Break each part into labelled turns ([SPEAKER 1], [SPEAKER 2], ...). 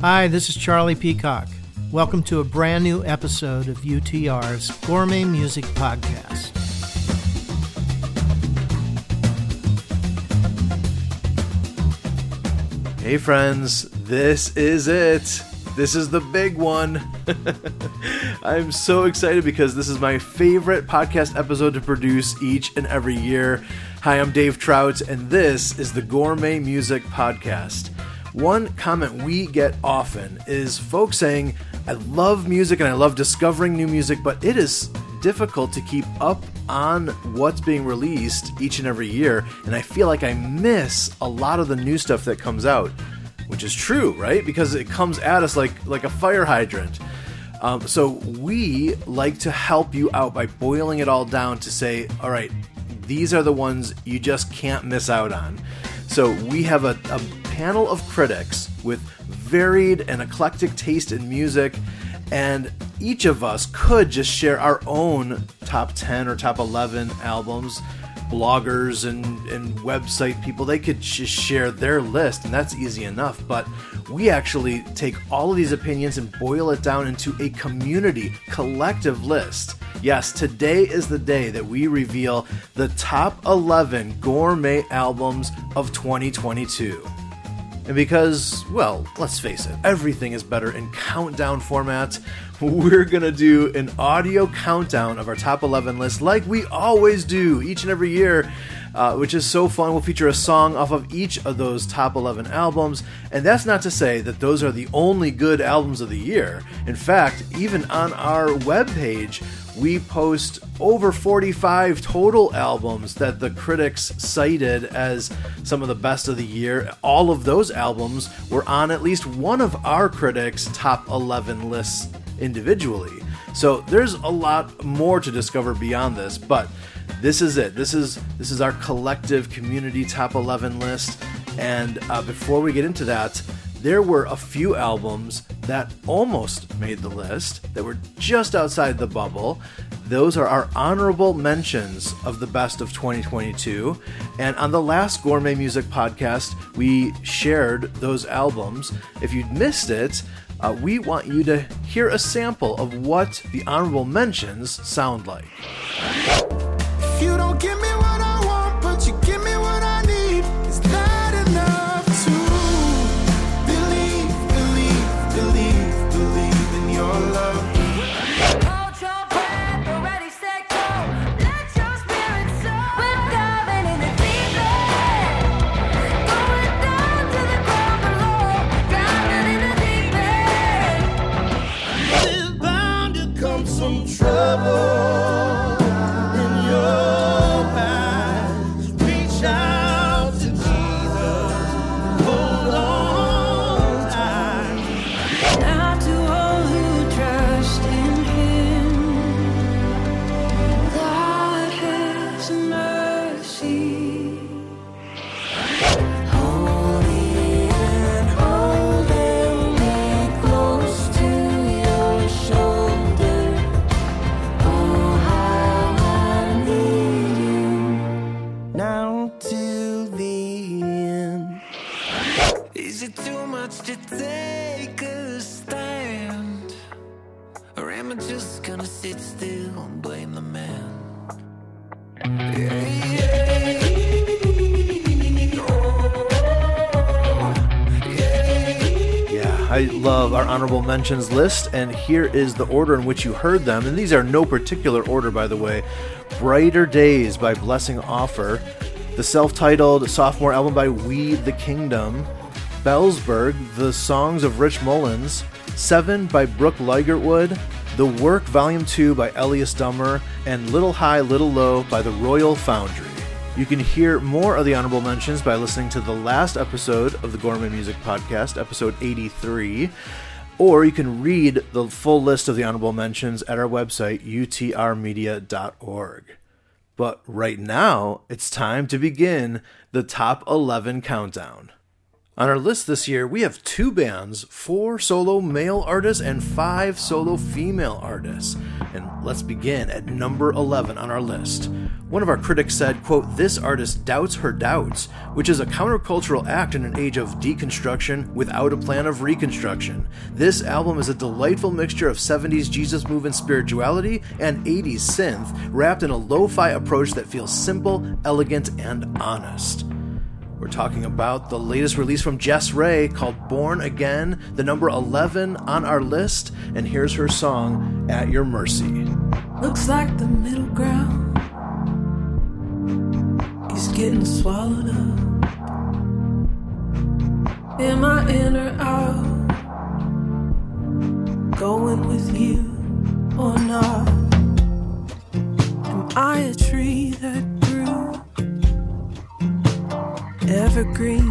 [SPEAKER 1] Hi, this is Charlie Peacock. Welcome to a brand new episode of UTR's Gourmet Music Podcast.
[SPEAKER 2] Hey, friends, this is it. This is the big one. I'm so excited because this is my favorite podcast episode to produce each and every year. Hi, I'm Dave Trout, and this is the Gourmet Music Podcast. One comment we get often is folks saying, I love music and I love discovering new music, but it is difficult to keep up on what's being released each and every year, and I feel like I miss a lot of the new stuff that comes out. Which is true, right? Because it comes at us like like a fire hydrant. Um, so we like to help you out by boiling it all down to say, all right, these are the ones you just can't miss out on. So we have a, a panel of critics with varied and eclectic taste in music, and each of us could just share our own top 10 or top 11 albums. Bloggers and, and website people, they could just share their list, and that's easy enough. But we actually take all of these opinions and boil it down into a community, collective list. Yes, today is the day that we reveal the top 11 gourmet albums of 2022. And because, well, let's face it, everything is better in countdown format, we're gonna do an audio countdown of our top 11 list like we always do each and every year. Uh, which is so fun. We'll feature a song off of each of those top 11 albums, and that's not to say that those are the only good albums of the year. In fact, even on our webpage, we post over 45 total albums that the critics cited as some of the best of the year. All of those albums were on at least one of our critics' top 11 lists individually. So there's a lot more to discover beyond this, but this is it. This is this is our collective community top 11 list. And uh, before we get into that, there were a few albums that almost made the list that were just outside the bubble. Those are our honorable mentions of the best of 2022. And on the last Gourmet Music podcast, we shared those albums. If you'd missed it, uh, we want you to hear a sample of what the honorable mentions sound like.
[SPEAKER 3] I love
[SPEAKER 2] our honorable mentions list, and here is the order in which you heard them. And these are no particular order, by the way. Brighter Days by Blessing Offor, the self titled sophomore album by We the Kingdom, Bellsburg, The Songs of Rich Mullins, Seven by Brooke Ligertwood, The Work Volume 2 by Elias Dummer, and Little High, Little Low by The Royal Foundry. You can hear more of the honorable mentions by listening to the last episode of the Gourmet Music Podcast, episode 83, or you can read the full list of the honorable mentions at our website, utrmedia.org. But right now, it's time to begin the top 11 countdown. On our list this year, we have two bands, four solo male artists, and five solo female artists. And let's begin at number 11 on our list. One of our critics said, quote, This artist doubts her doubts, which is a countercultural act in an age of deconstruction without a plan of reconstruction. This album is a delightful mixture of 70s Jesus movement spirituality and 80s synth, wrapped in a lo fi approach that feels simple, elegant, and honest. We're talking about the latest release from Jess Ray called Born Again, the number 11 on our list, and here's her song, At Your Mercy.
[SPEAKER 4] Looks like the middle ground is getting swallowed up. Am I in or out? Going with you or not? Am I a tree that evergreen?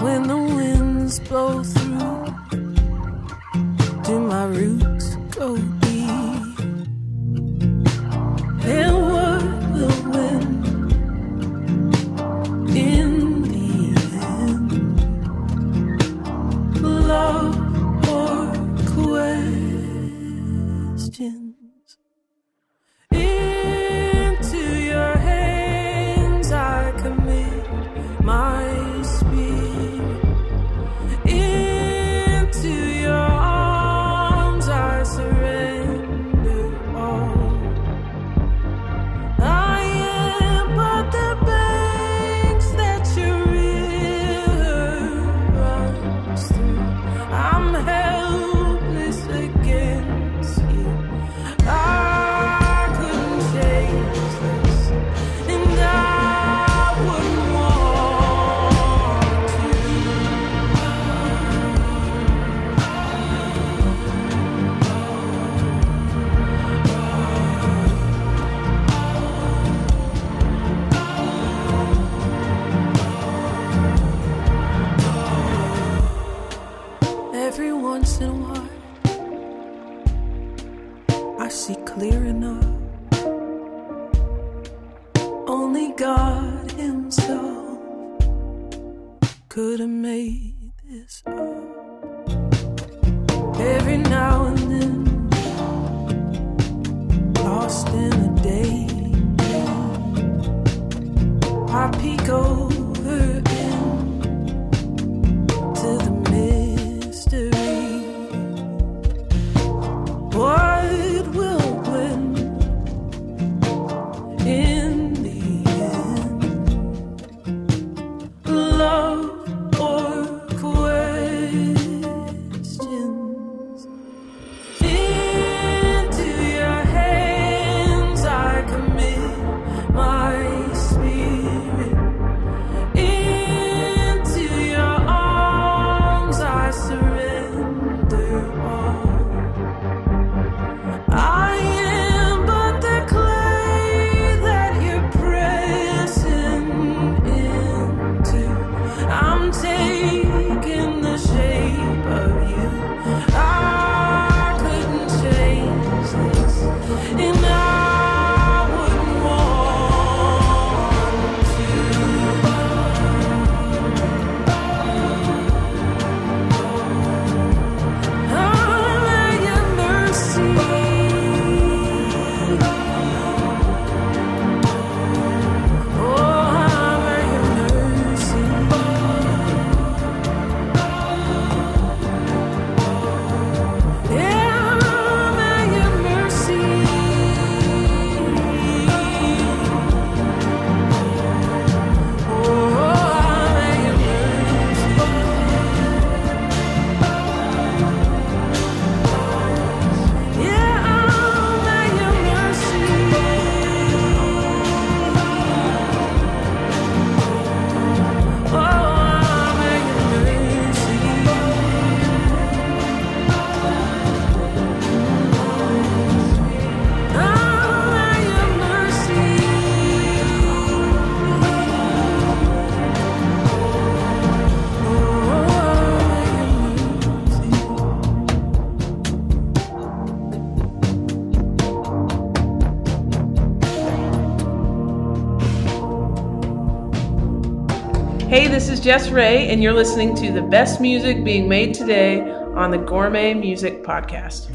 [SPEAKER 4] When the winds blow through, do my roots go
[SPEAKER 5] Jess Ray, and you're listening to the best music being made today on the Gourmet Music Podcast.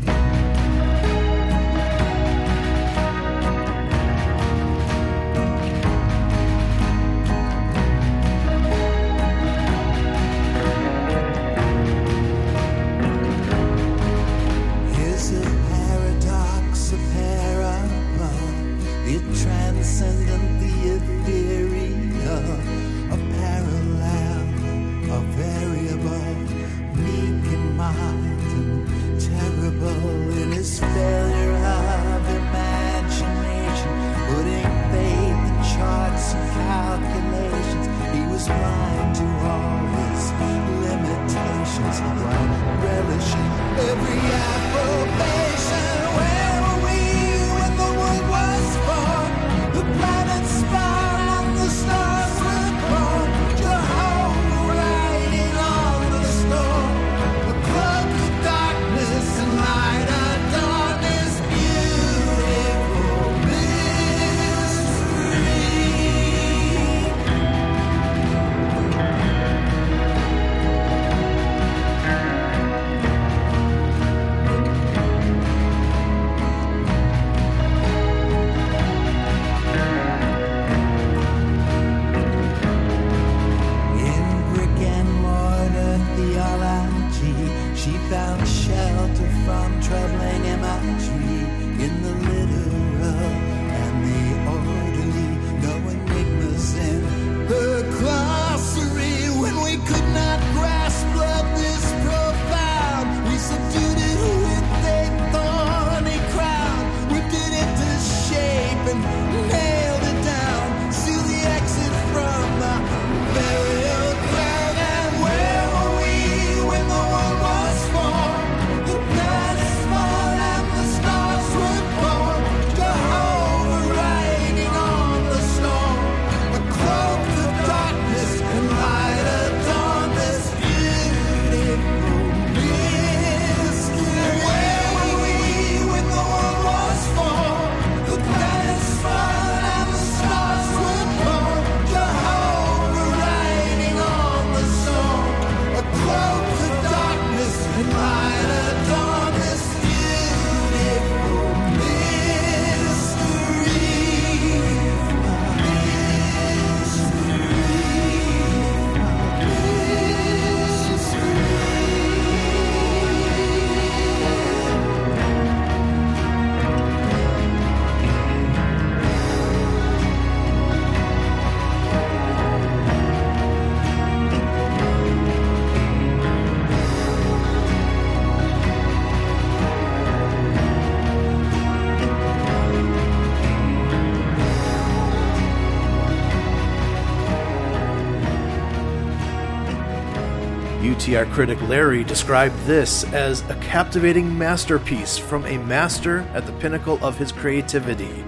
[SPEAKER 2] UTR critic Larry described this as a captivating masterpiece from a master at the pinnacle of his creativity.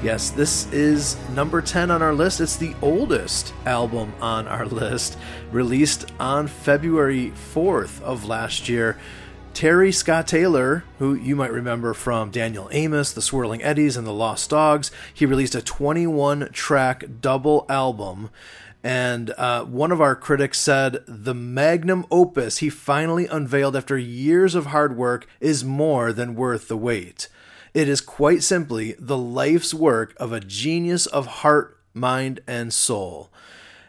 [SPEAKER 2] Yes, this is number 10 on our list. It's the oldest album on our list, released on February 4th of last year. Terry Scott Taylor, who you might remember from Daniel Amos, The Swirling Eddies, and The Lost Dogs, he released a 21 track double album. And uh, one of our critics said the magnum opus he finally unveiled after years of hard work is more than worth the wait. It is quite simply the life's work of a genius of heart, mind, and soul.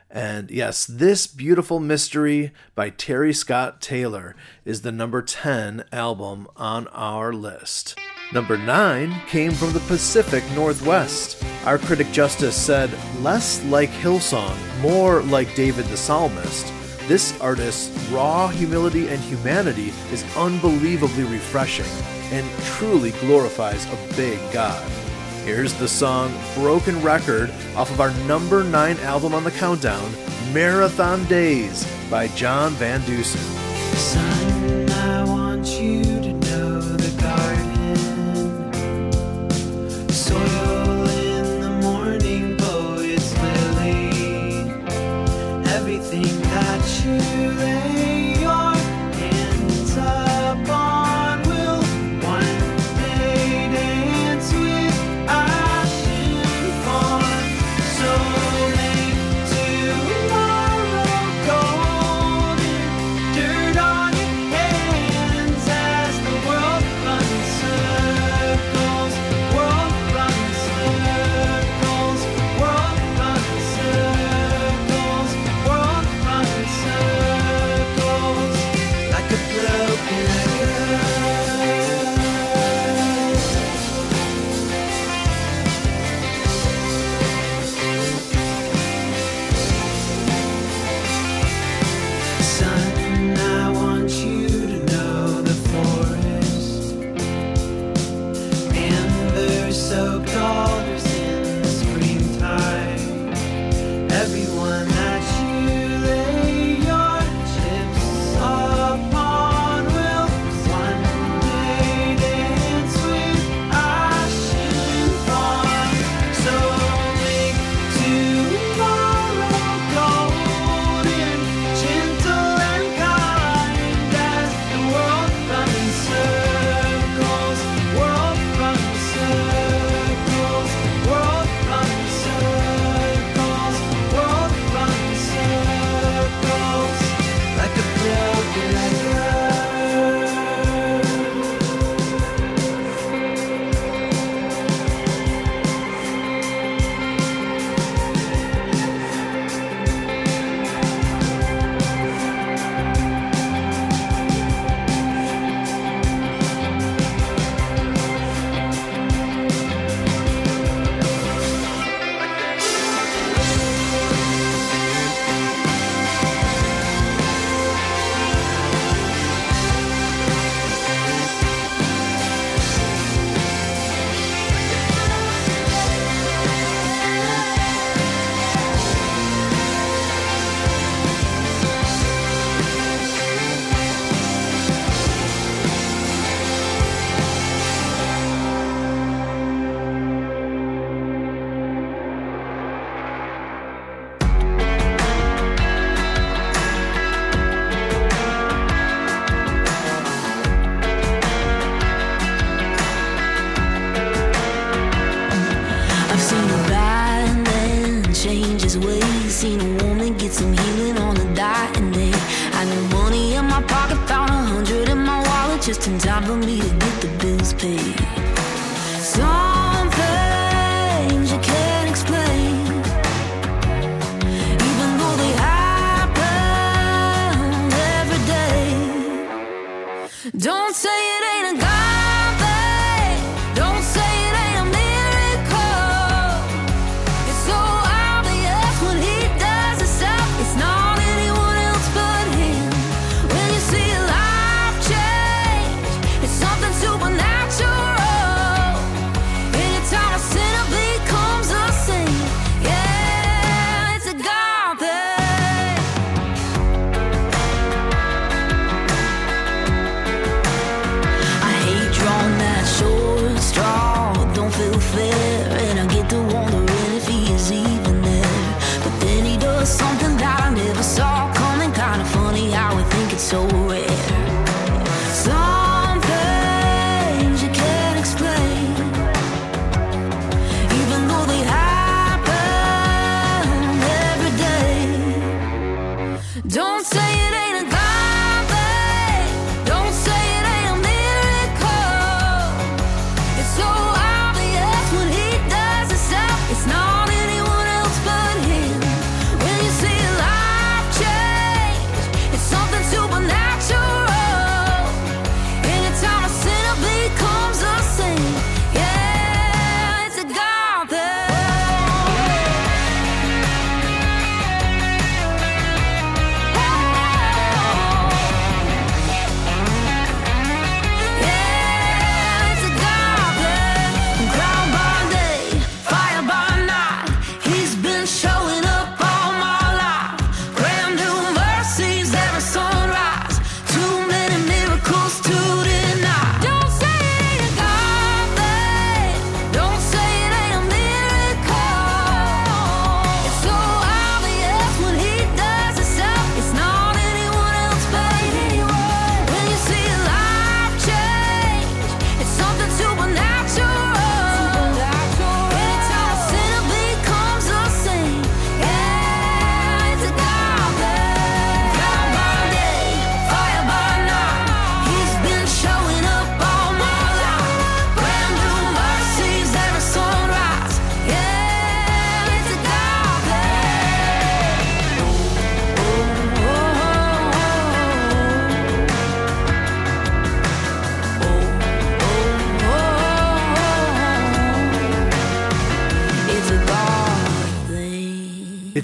[SPEAKER 2] And yes, this beautiful mystery by Terry Scott Taylor is the number 10 album on our list. Number 9 came from the Pacific Northwest. Our critic Justice said, less like Hillsong, more like David the Psalmist. This artist's raw humility and humanity is unbelievably refreshing and truly glorifies a big God. Here's the song Broken Record off of our number 9 album on the countdown, Marathon Days by John Van Deusen.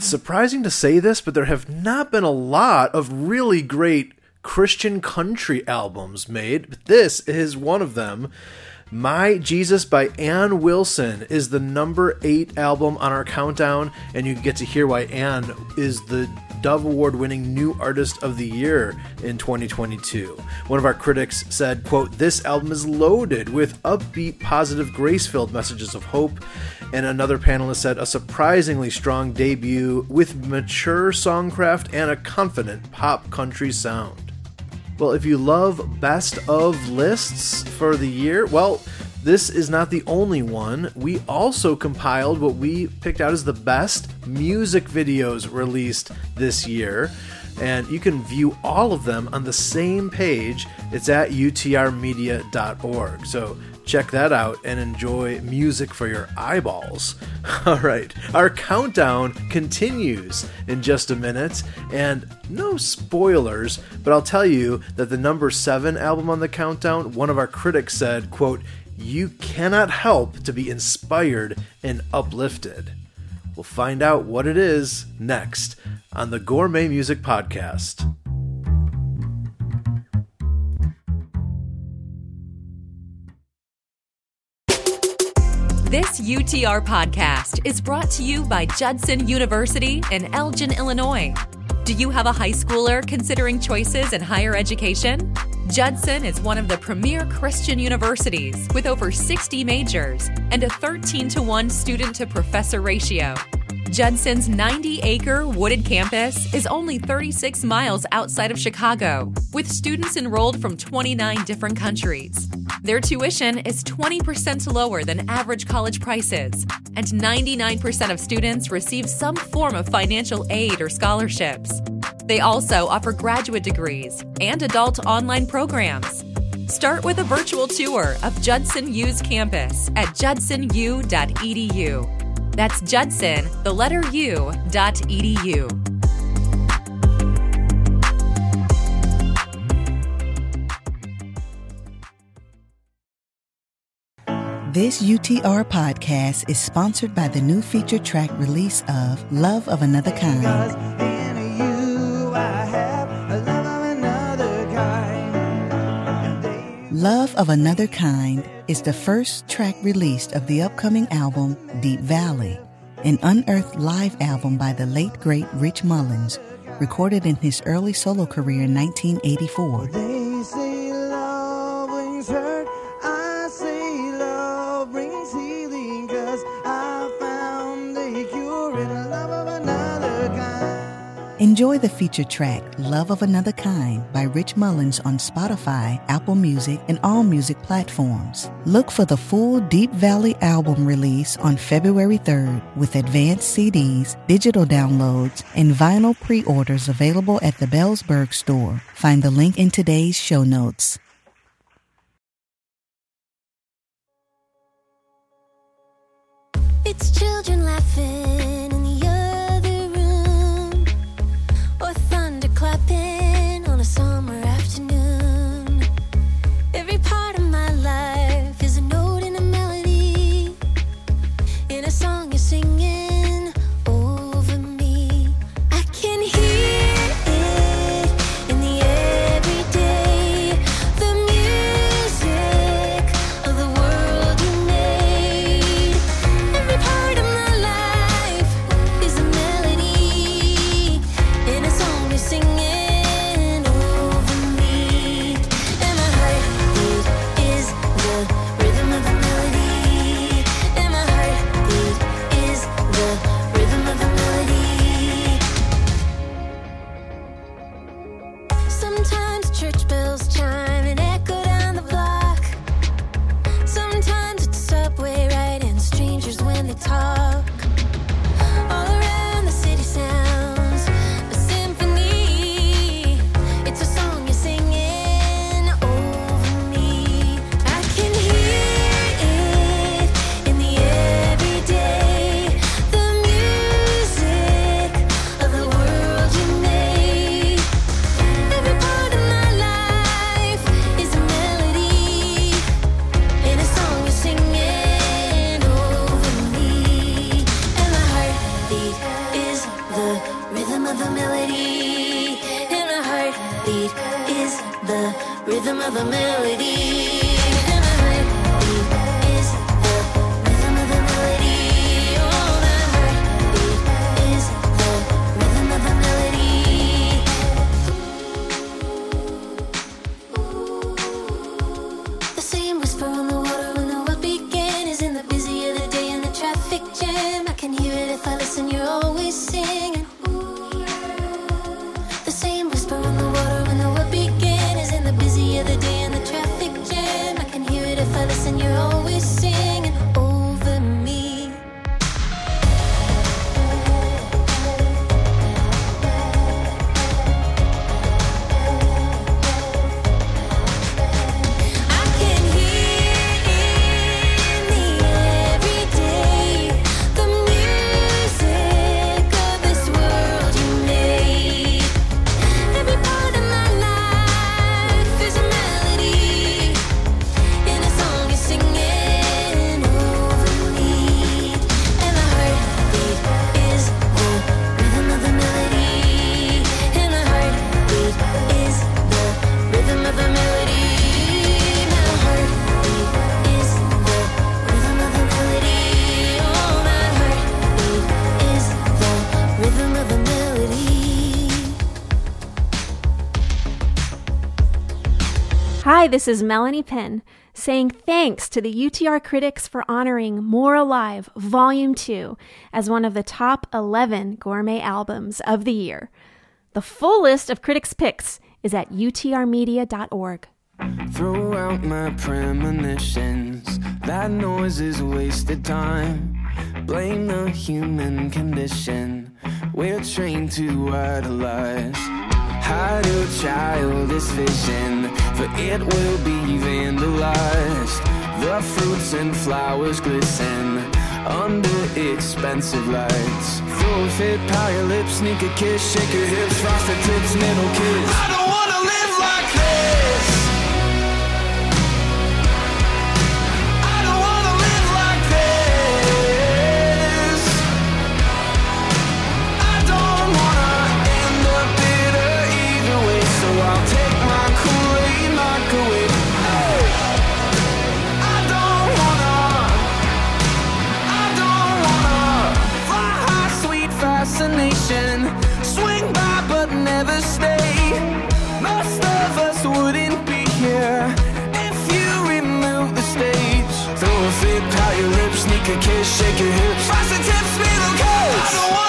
[SPEAKER 2] Surprising to say this, but there have not been a lot of really great Christian country albums made. But this is one of them. My Jesus by Anne Wilson is the number eight album on our countdown, and you get to hear why Anne is the Dove Award winning New Artist of the Year in 2022. One of our critics said, quote, This album is loaded with upbeat, positive, grace filled messages of hope. And another panelist said, a surprisingly strong debut with mature songcraft and a confident pop country sound. Well, if you love best of lists for the year, well, this is not the only one. We also compiled what we picked out as the best music videos released this year. And you can view all of them on the same page. It's at utrmedia.org. So check that out and enjoy music for your eyeballs. All right, our countdown continues in just a minute, and no spoilers, but I'll tell you that the number 7 album on the countdown, one of our critics said, quote, "You cannot help to be inspired and uplifted." We'll find out what it is next on the Gourmet Music Podcast.
[SPEAKER 6] This UTR podcast is brought to you by Judson University in Elgin, Illinois. Do you have a high schooler considering choices in higher education? Judson is one of the premier Christian universities with over 60 majors and a 13 to 1 student to professor ratio. Judson's 90 acre wooded campus is only 36 miles outside of Chicago, with students enrolled from 29 different countries. Their tuition is 20% lower than average college prices, and 99% of students receive some form of financial aid or scholarships. They also offer graduate degrees and adult online programs. Start with a virtual tour of Judson U's campus at judsonu.edu. That's Judson, the letter U, dot edu.
[SPEAKER 7] This UTR podcast is sponsored by the new feature track release of Love of Another Kind.
[SPEAKER 4] Love of Another Kind
[SPEAKER 7] is the first track released of the upcoming album Deep Valley, an unearthed live album by the late great Rich Mullins, recorded in his early solo career in 1984. Enjoy the feature track Love of Another Kind by Rich Mullins on Spotify, Apple Music, and all music platforms. Look for the full Deep Valley album release on February 3rd with advanced CDs, digital downloads, and vinyl pre orders available at the Bellsberg store. Find the link in today's show notes.
[SPEAKER 8] It's children laughing. rhythm of a melody.
[SPEAKER 9] Hi, this is Melanie Penn saying thanks to the UTR critics for honoring More Alive Volume 2 as one of the top 11 gourmet albums of the year. The full list of critics' picks is at utrmedia.org.
[SPEAKER 3] Throw out my premonitions. That noise is wasted time. Blame the human condition. We're trained to idolize hide your childish vision, for it will be vandalized. The fruits and flowers glisten under expensive lights. Full fit, power your lips, sneak a kiss, shake your hips, frosted tips, middle kiss. I don't wanna live like this. shake your hips. Frosted tips, be the. I don't want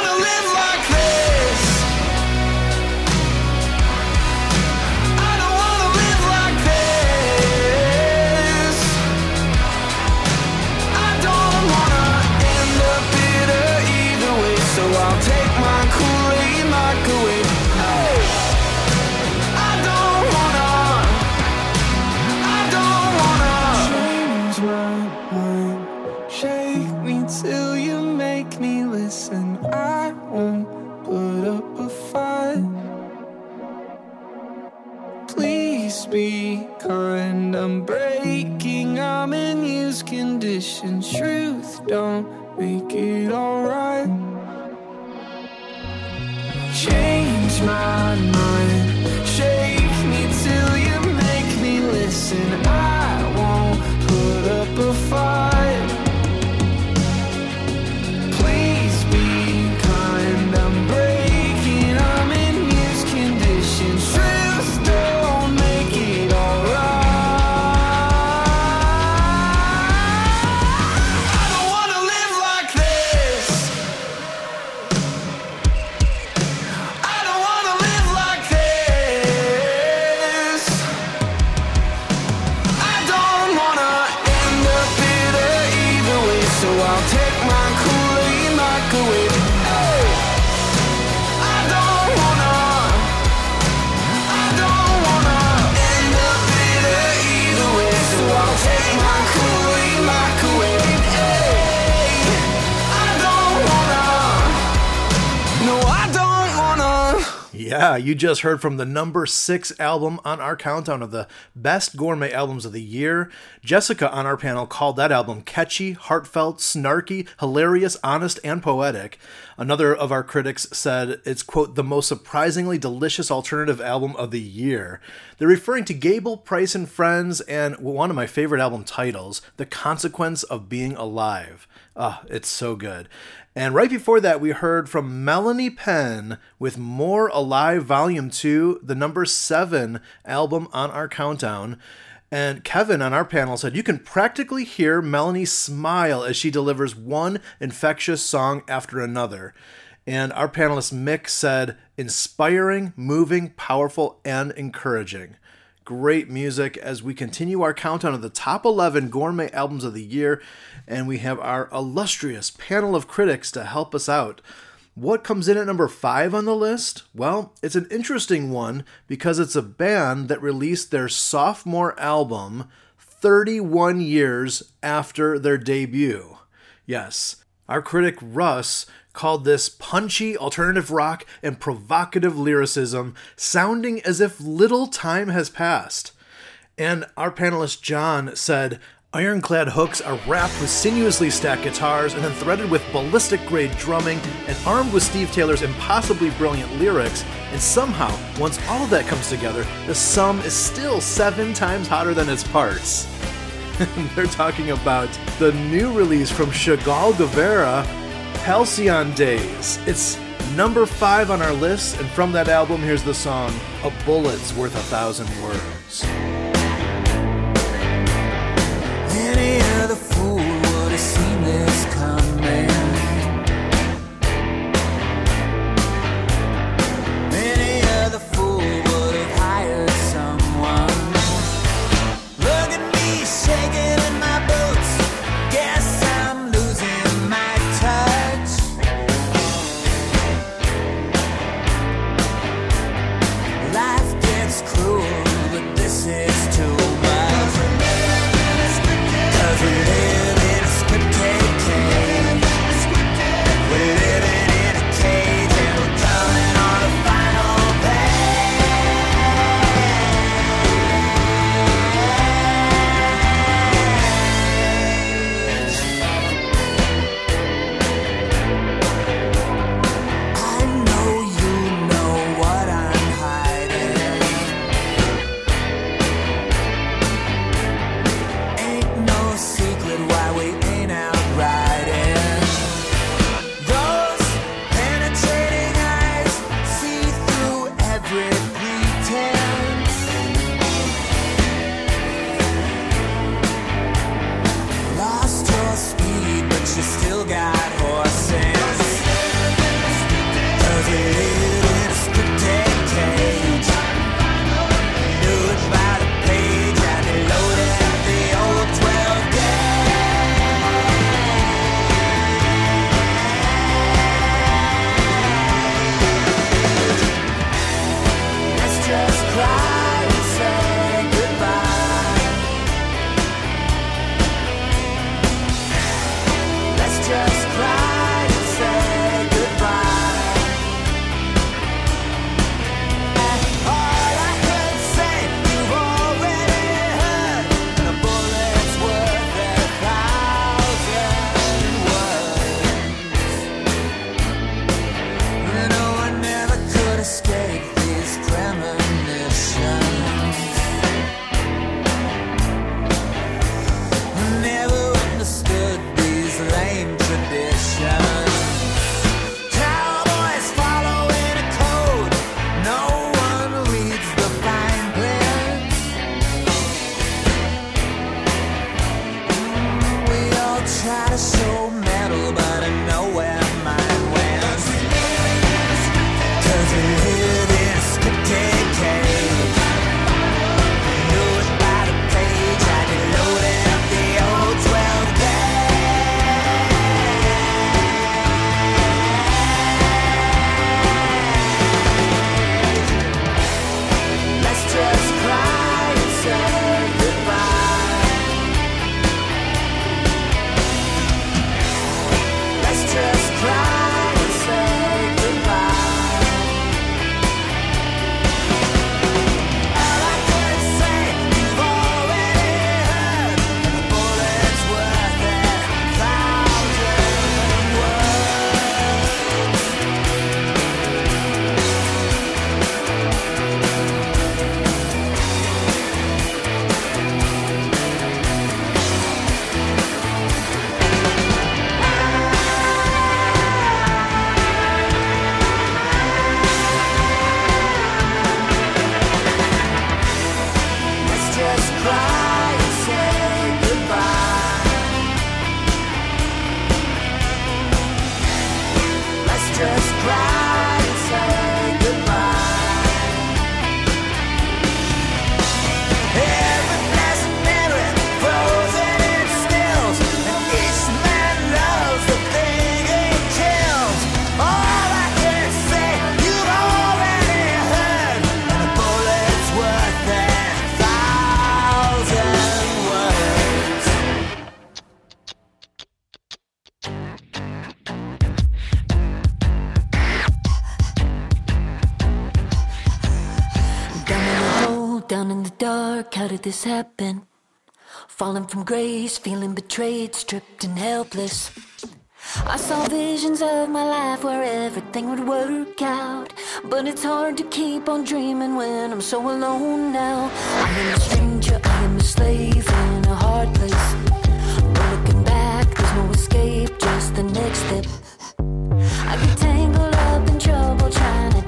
[SPEAKER 2] Yeah, you just heard from the number six album on our countdown of the best gourmet albums of the year. Jessica on our panel called that album catchy, heartfelt, snarky, hilarious, honest, and poetic. Another of our critics said it's, quote, the most surprisingly delicious alternative album of the year. They're referring to Gable, Price and Friends, and one of my favorite album titles, The Consequence of Being Alive. Ah, it's so good. And right before that, we heard from Melanie Penn with More Alive Volume 2, the number 7 album on our countdown. And Kevin on our panel said you can practically hear Melanie smile as she delivers one infectious song after another. And our panelist Mick said inspiring, moving, powerful, and encouraging great music as we continue our countdown of the top 11 gourmet albums of the year, and we have our illustrious panel of critics to help us out. What comes in at number five on the list? Well, it's an interesting one because it's a band that released their sophomore album 31 years after their debut. Yes, our critic Russ called this punchy alternative rock and provocative lyricism, sounding as if little time has passed. And our panelist John said, Ironclad hooks are wrapped with sinuously stacked guitars and then threaded with ballistic grade drumming and armed with Steve Taylor's impossibly brilliant lyrics. And somehow, once all of that comes together, the sum is still seven times hotter than its parts. They're talking about the new release from Chagall Guevara, Halcyon Days. It's number five on our list, and from that album, here's the song A Bullet's Worth a Thousand Words.
[SPEAKER 3] This
[SPEAKER 8] happen? Falling from grace, feeling betrayed, stripped and helpless. I saw visions of my life where everything would work out. But it's hard to keep on dreaming when I'm so alone now. I am a stranger, I am a slave in a hard place. Looking back, there's no escape, just the next step. I get tangled up in trouble trying to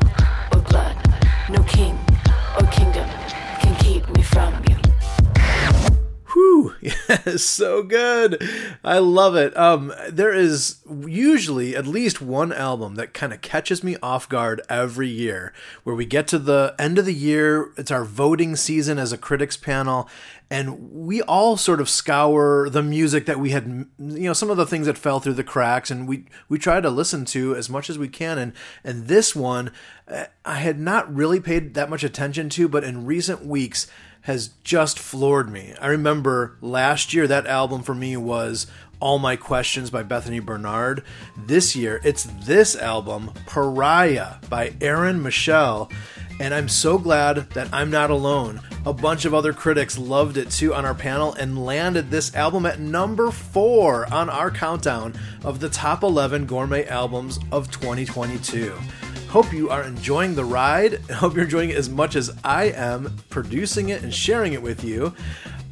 [SPEAKER 2] so good. I love it. Um, there is usually at least one album that kind of catches me off guard every year, where we get to the end of the year. It's our voting season as a critics panel, and we all sort of scour the music that we had, you know, some of the things that fell through the cracks, and we we try to listen to as much as we can. And and this one, uh, I had not really paid that much attention to, but in recent weeks has just floored me. I remember last year that album for me was All My Questions by Bethany Barnard. This year it's this album, Pariah by Aaron Michelle. And I'm so glad that I'm not alone. A bunch of other critics loved it too on our panel and landed this album at number four on our countdown of the top 11 gourmet albums of 2022. Hope you are enjoying the ride. Hope you're enjoying it as much as I am producing it and sharing it with you.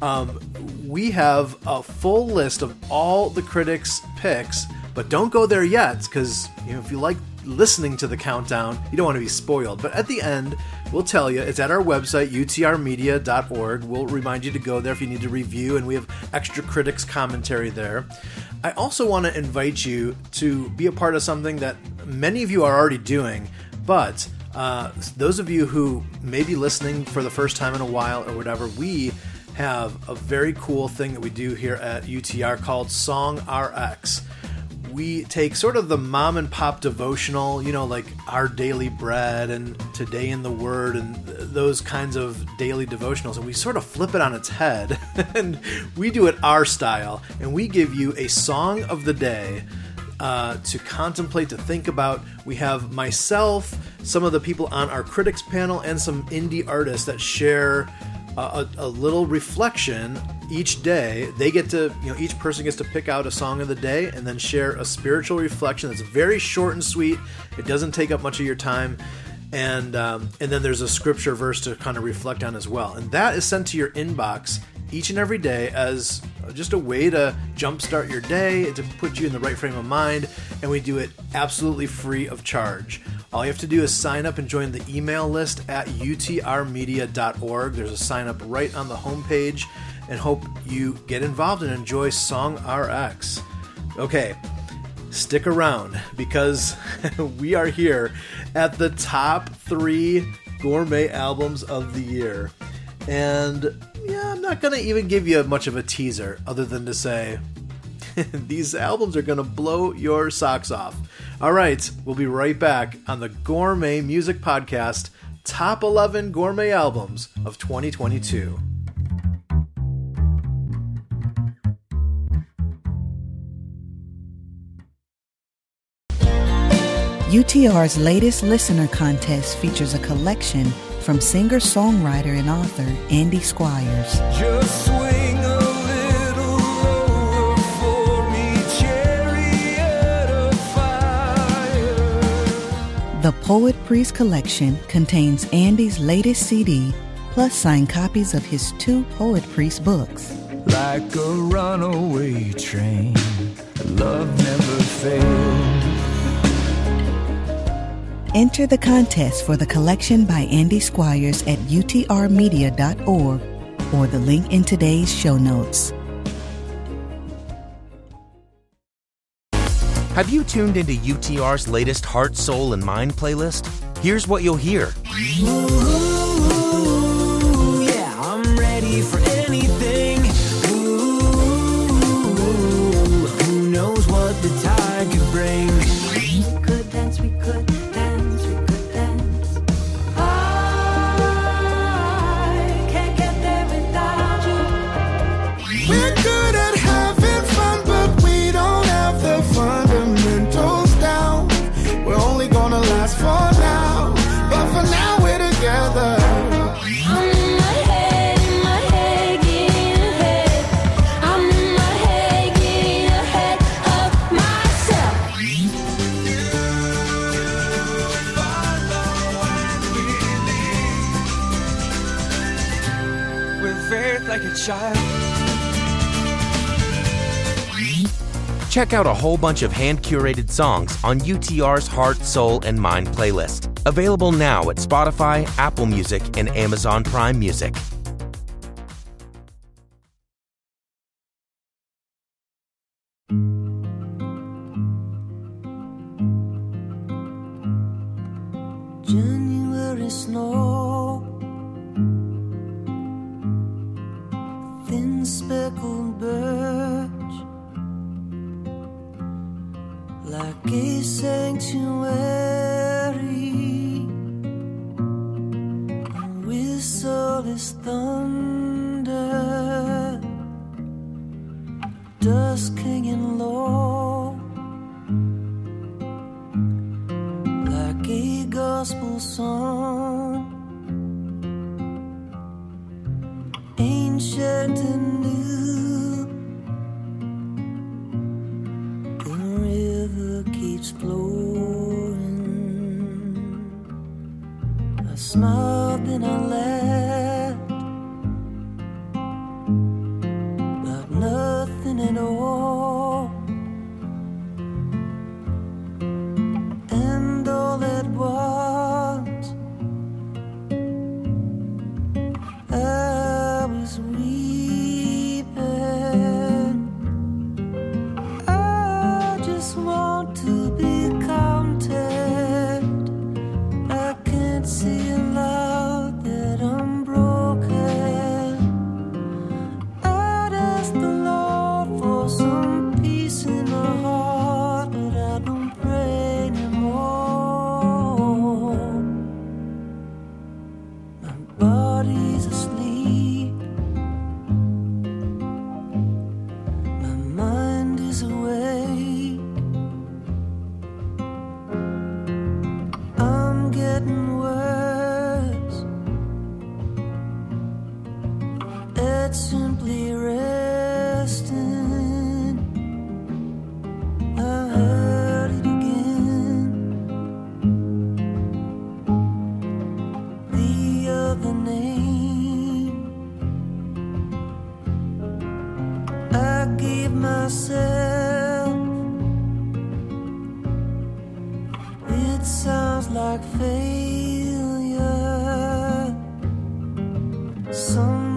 [SPEAKER 2] Um, we have a full list of all the critics' picks, but don't go there yet because you know if you like listening to the countdown, you don't want to be spoiled. But at the end, we'll tell you it's at our website utrmedia.org. We'll remind you to go there if you need to review, and we have extra critics commentary there. I also want to invite you to be a part of something that many of you are already doing, but uh, those of you who may be listening for the first time in a while or whatever, we have a very cool thing that we do here at UTR called Song RX. we take sort of the mom and pop devotional, you know, like Our Daily Bread and Today in the Word and those kinds of daily devotionals, and we sort of flip it on its head and we do it our style, and we give you a song of the day. Uh, to contemplate, to think about. We have myself, some of the people on our critics panel, and some indie artists that share a, a, a little reflection each day. They get to, you know, each person gets to pick out a song of the day and then share a spiritual reflection that's very short and sweet. It doesn't take up much of your time. And um, and then there's a scripture verse to kind of reflect on as well. And that is sent to your inbox each and every day as just a way to jumpstart your day, and to put you in the right frame of mind, and we do it absolutely free of charge. All you have to do is sign up and join the email list at utrmedia.org. There's a sign up right on the homepage, and hope you get involved and enjoy Song RX. Okay, stick around because we are here at the top three gourmet albums of the year. And yeah, I'm not going to even give you much of a teaser other than to say these albums are going to blow your socks off. All right, we'll be right back on the Gourmet Music Podcast Top 11 Gourmet Albums of 2022.
[SPEAKER 7] UTR's latest listener contest features a collection from singer songwriter and author Andy Squires.
[SPEAKER 3] Just swing a little lower for me, chariot of fire.
[SPEAKER 7] The Poet Priest collection contains Andy's latest CD, plus signed copies of his two Poet Priest books.
[SPEAKER 3] Like a runaway train, love never fails.
[SPEAKER 7] Enter the contest for the collection by Andy Squires at utrmedia.org or the link in today's show notes.
[SPEAKER 10] Have you tuned into UTR's latest Heart, Soul, and Mind playlist? Here's what you'll hear.
[SPEAKER 3] Ooh, yeah, child.
[SPEAKER 10] Check out a whole bunch of hand curated songs on UTR's Heart, Soul, and Mind playlist. Available now at Spotify, Apple Music, and Amazon Prime Music.
[SPEAKER 4] Dusk hanging low. like a gospel song, Some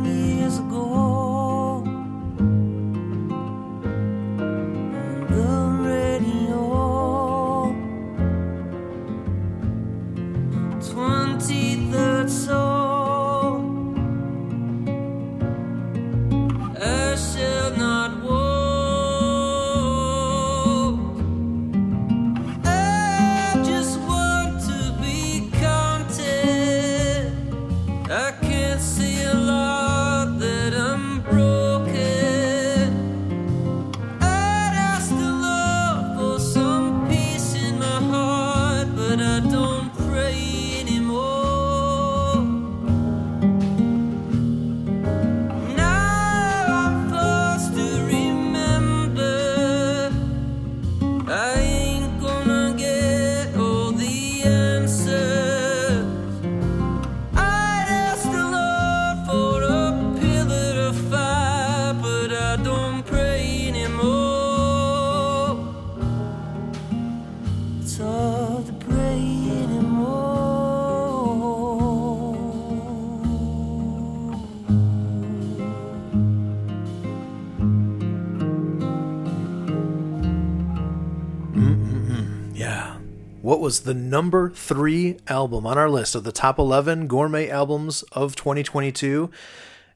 [SPEAKER 2] was the number three album on our list of the top 11 gourmet albums of 2022?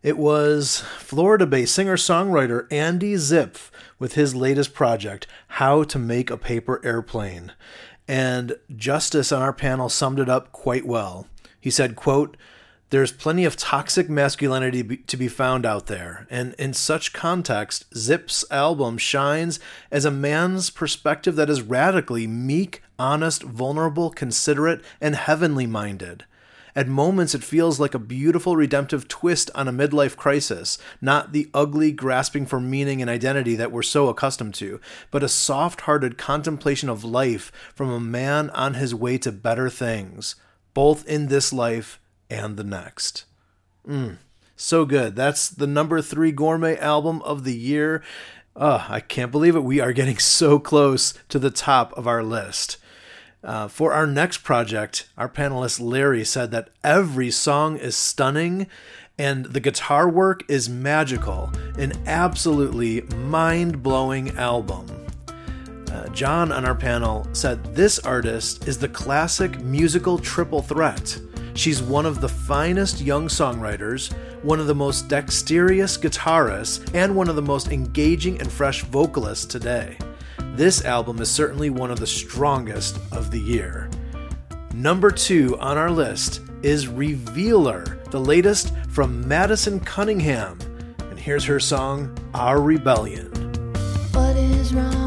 [SPEAKER 2] It was Florida based singer songwriter Andy Zipf with his latest project, How to Make a Paper Airplane. And Justice on our panel summed it up quite well. He said, quote, there's plenty of toxic masculinity be- to be found out there, and in such context, Zipf's album shines as a man's perspective that is radically meek, honest, vulnerable, considerate, and heavenly minded. At moments, it feels like a beautiful redemptive twist on a midlife crisis, not the ugly grasping for meaning and identity that we're so accustomed to, but a soft hearted contemplation of life from a man on his way to better things, both in this life and the next. Mm, so good. That's the number three gourmet album of the year. I can't believe it. We are getting so close to the top of our list. Uh, for our next project, our panelist Larry said that every song is stunning and the guitar work is magical, an absolutely mind blowing album. Uh, John on our panel said this artist is the classic musical triple threat. She's one of the finest young songwriters, one of the most dexterous guitarists, and one of the most engaging and fresh vocalists today. This album is certainly one of the strongest of the year. Number two on our list is Revealer, the latest from Madison Cunningham. And here's her song, Our Rebellion.
[SPEAKER 8] What is wrong?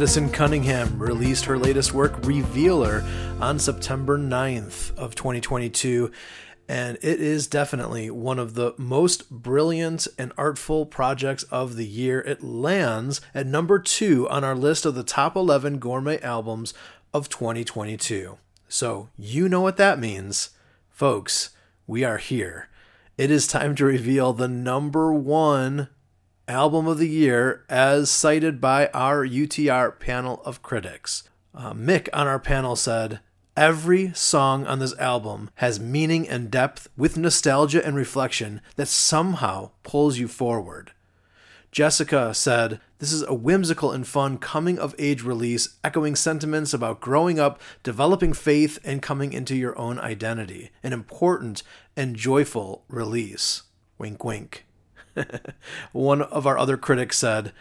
[SPEAKER 2] Madison Cunningham released her latest work, Revealer, on September 9th of 2022. And it is definitely one of the most brilliant and artful projects of the year. It lands at number two on our list of the top 11 gourmet albums of 2022. So, you know what that means. Folks, we are here. It is time to reveal the number one album of the year as cited by our UTR panel of critics. Uh, Mick on our panel said, Every song on this album has meaning and depth with nostalgia and reflection that somehow pulls you forward. Jessica said, This is a whimsical and fun coming of age release, echoing sentiments about growing up, developing faith, and coming into your own identity. An important and joyful release. Wink, wink. One of our other critics said,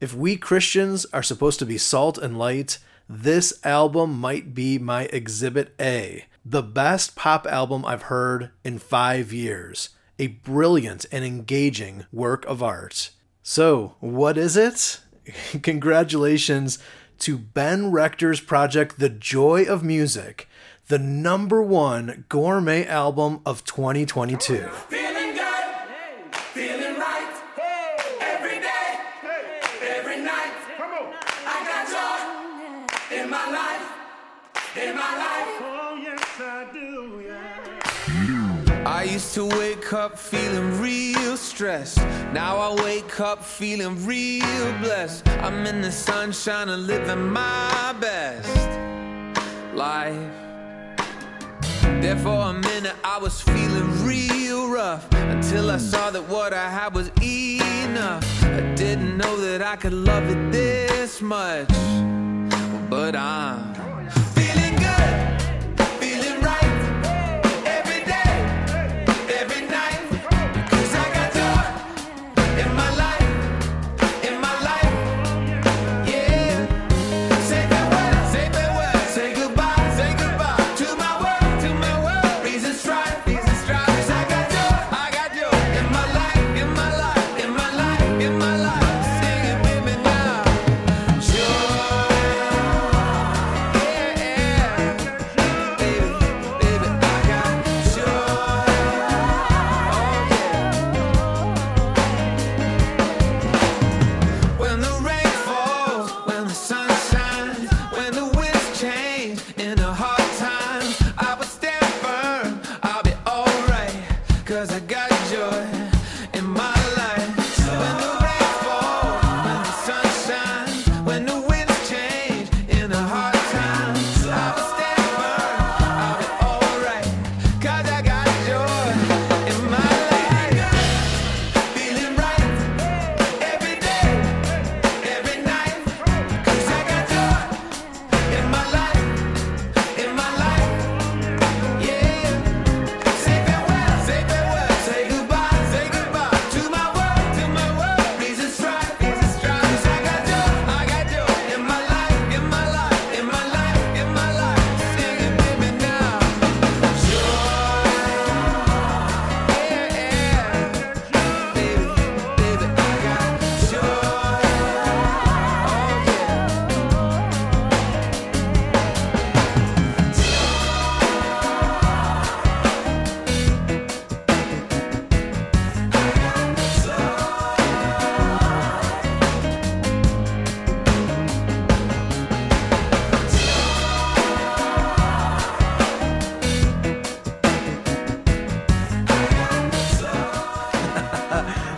[SPEAKER 2] If we Christians are supposed to be salt and light, this album might be my Exhibit A, the best pop album I've heard in five years. A brilliant and engaging work of art. So, what is it? Congratulations to Ben Rector's project, The Joy of Music, the number one gourmet album of 2022.
[SPEAKER 11] Used to wake up feeling real stressed. Now I wake up feeling real blessed. I'm in the sunshine and living my best life. There for a minute I was feeling real rough until I saw that what I had was enough. I didn't know that I could love it this much, but I'm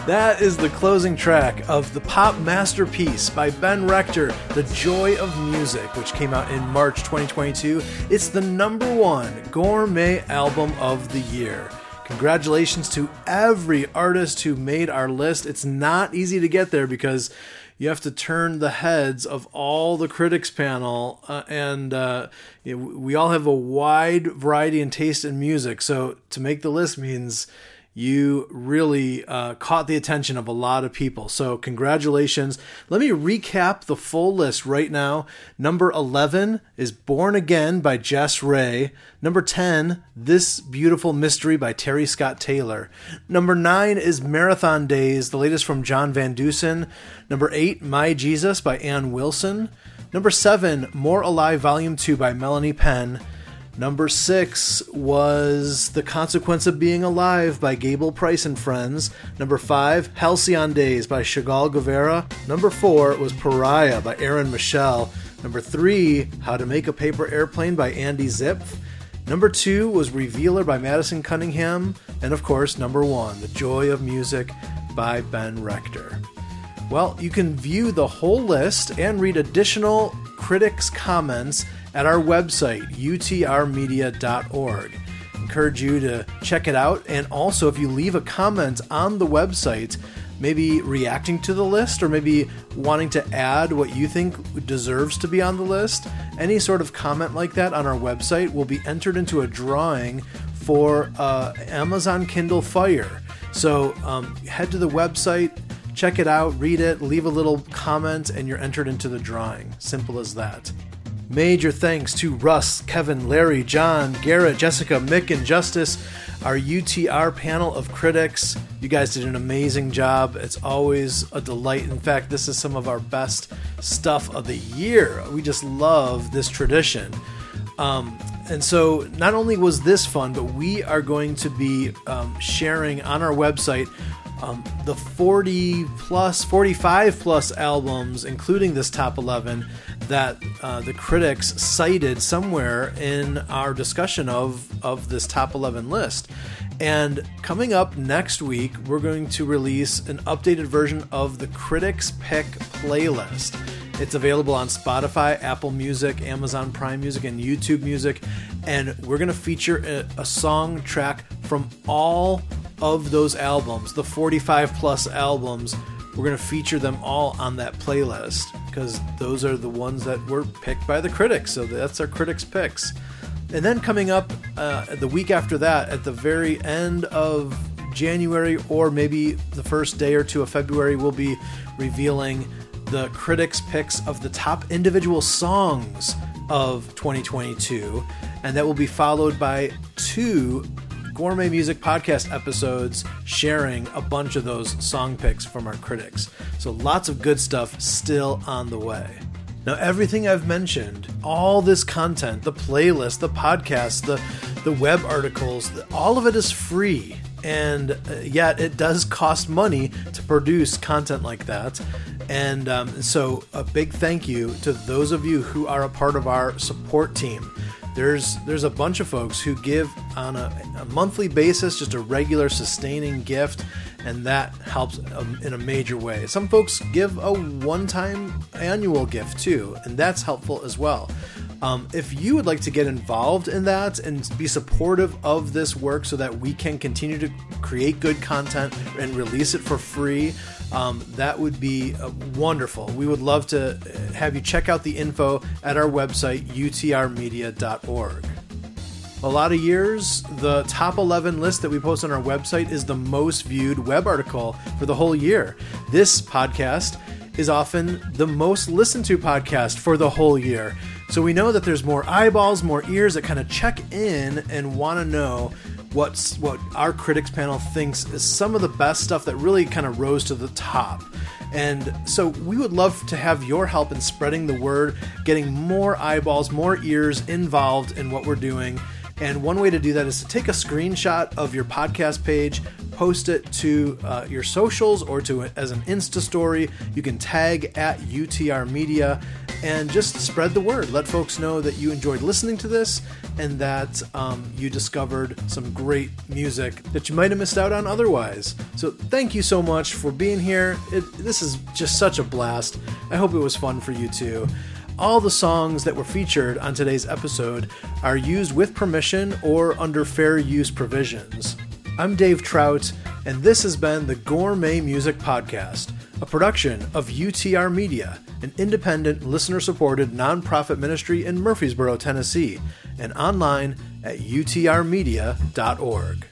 [SPEAKER 2] That is the closing track of the pop masterpiece by Ben Rector, The Joy of Music, which came out in March 2022. It's the number one gourmet album of the year. Congratulations to every artist who made our list. It's not easy to get there because you have to turn the heads of all the critics panel, uh, and uh, we all have a wide variety and taste in music. So to make the list means you really uh, caught the attention of a lot of people. So, congratulations. Let me recap the full list right now. Number 11 is Born Again by Jess Ray. Number 10, This Beautiful Mystery by Terry Scott Taylor. Number 9 is Marathon Days, the latest from John Van Deusen. Number 8, My Jesus by Anne Wilson. Number seven, More Alive Volume 2 by Melanie Penn. Number six was The Consequence of Being Alive by Gable Price and Friends. Number five, Halcyon Days by Chagall Guevara. Number four was Pariah by Aaron Michelle. Number three, How to Make a Paper Airplane by Andy Zipf. Number two was Revealer by Madison Cunningham. And of course, number one, The Joy of Music by Ben Rector. Well, you can view the whole list and read additional critics' comments at our website, utrmedia.org. Encourage you to check it out. And also, if you leave a comment on the website, maybe reacting to the list or maybe wanting to add what you think deserves to be on the list, any sort of comment like that on our website will be entered into a drawing for uh, Amazon Kindle Fire. So um, head to the website, check it out, read it, leave a little comment, and you're entered into the drawing. Simple as that. Major thanks to Russ, Kevin, Larry, John, Garrett, Jessica, Mick, and Justice, our UTR panel of critics. You guys did an amazing job. It's always a delight. In fact, this is some of our best stuff of the year. We just love this tradition. Um, and so, not only was this fun, but we are going to be um, sharing on our website um, the 40 plus, 45 plus albums, including this top 11, that uh, the critics cited somewhere in our discussion of, of this top 11 list. And coming up next week, we're going to release an updated version of the Critics Pick playlist. It's available on Spotify, Apple Music, Amazon Prime Music, and YouTube Music. And we're going to feature a, a song track from all of those albums, the 45 plus albums. We're going to feature them all on that playlist because those are the ones that were picked by the critics. So that's our critics' picks. And then coming up uh, the week after that, at the very end of January or maybe the first day or two of February, we'll be revealing the critics' picks of the top individual songs of 2022. And that will be followed by two gourmet music podcast episodes sharing a bunch of those song picks from our critics. So lots of good stuff still on the way. Now, everything I've mentioned, all this content, the playlist, the podcast, the, the web articles, all of it is free. And uh, yet, it does cost money to produce content like that. And um, so, a big thank you to those of you who are a part of our support team. There's there's a bunch of folks who give on a, a monthly basis, just a regular sustaining gift, and that helps um, in a major way. Some folks give a one-time annual gift too, and that's helpful as well. Um, if you would like to get involved in that and be supportive of this work so that we can continue to create good content and release it for free, um, that would be uh, wonderful. We would love to have you check out the info at our website, utrmedia.org. A lot of years, the top 11 list that we post on our website is the most viewed web article for the whole year. This podcast is often the most listened to podcast for the whole year. So we know that there's more eyeballs, more ears that kind of check in and want to know what's what our critics panel thinks is some of the best stuff that really kind of rose to the top. And so we would love to have your help in spreading the word, getting more eyeballs, more ears involved in what we're doing. And one way to do that is to take a screenshot of your podcast page, post it to uh, your socials or to it as an Insta story. You can tag at UTR Media and just spread the word. Let folks know that you enjoyed listening to this and that um, you discovered some great music that you might have missed out on otherwise. So thank you so much for being here. It, this is just such a blast. I hope it was fun for you too. All the songs that were featured on today's episode are used with permission or under fair use provisions. I'm Dave Trout, and this has been the Gourmet Music Podcast, a production of UTR Media, an independent, listener supported nonprofit ministry in Murfreesboro, Tennessee, and online at utrmedia.org.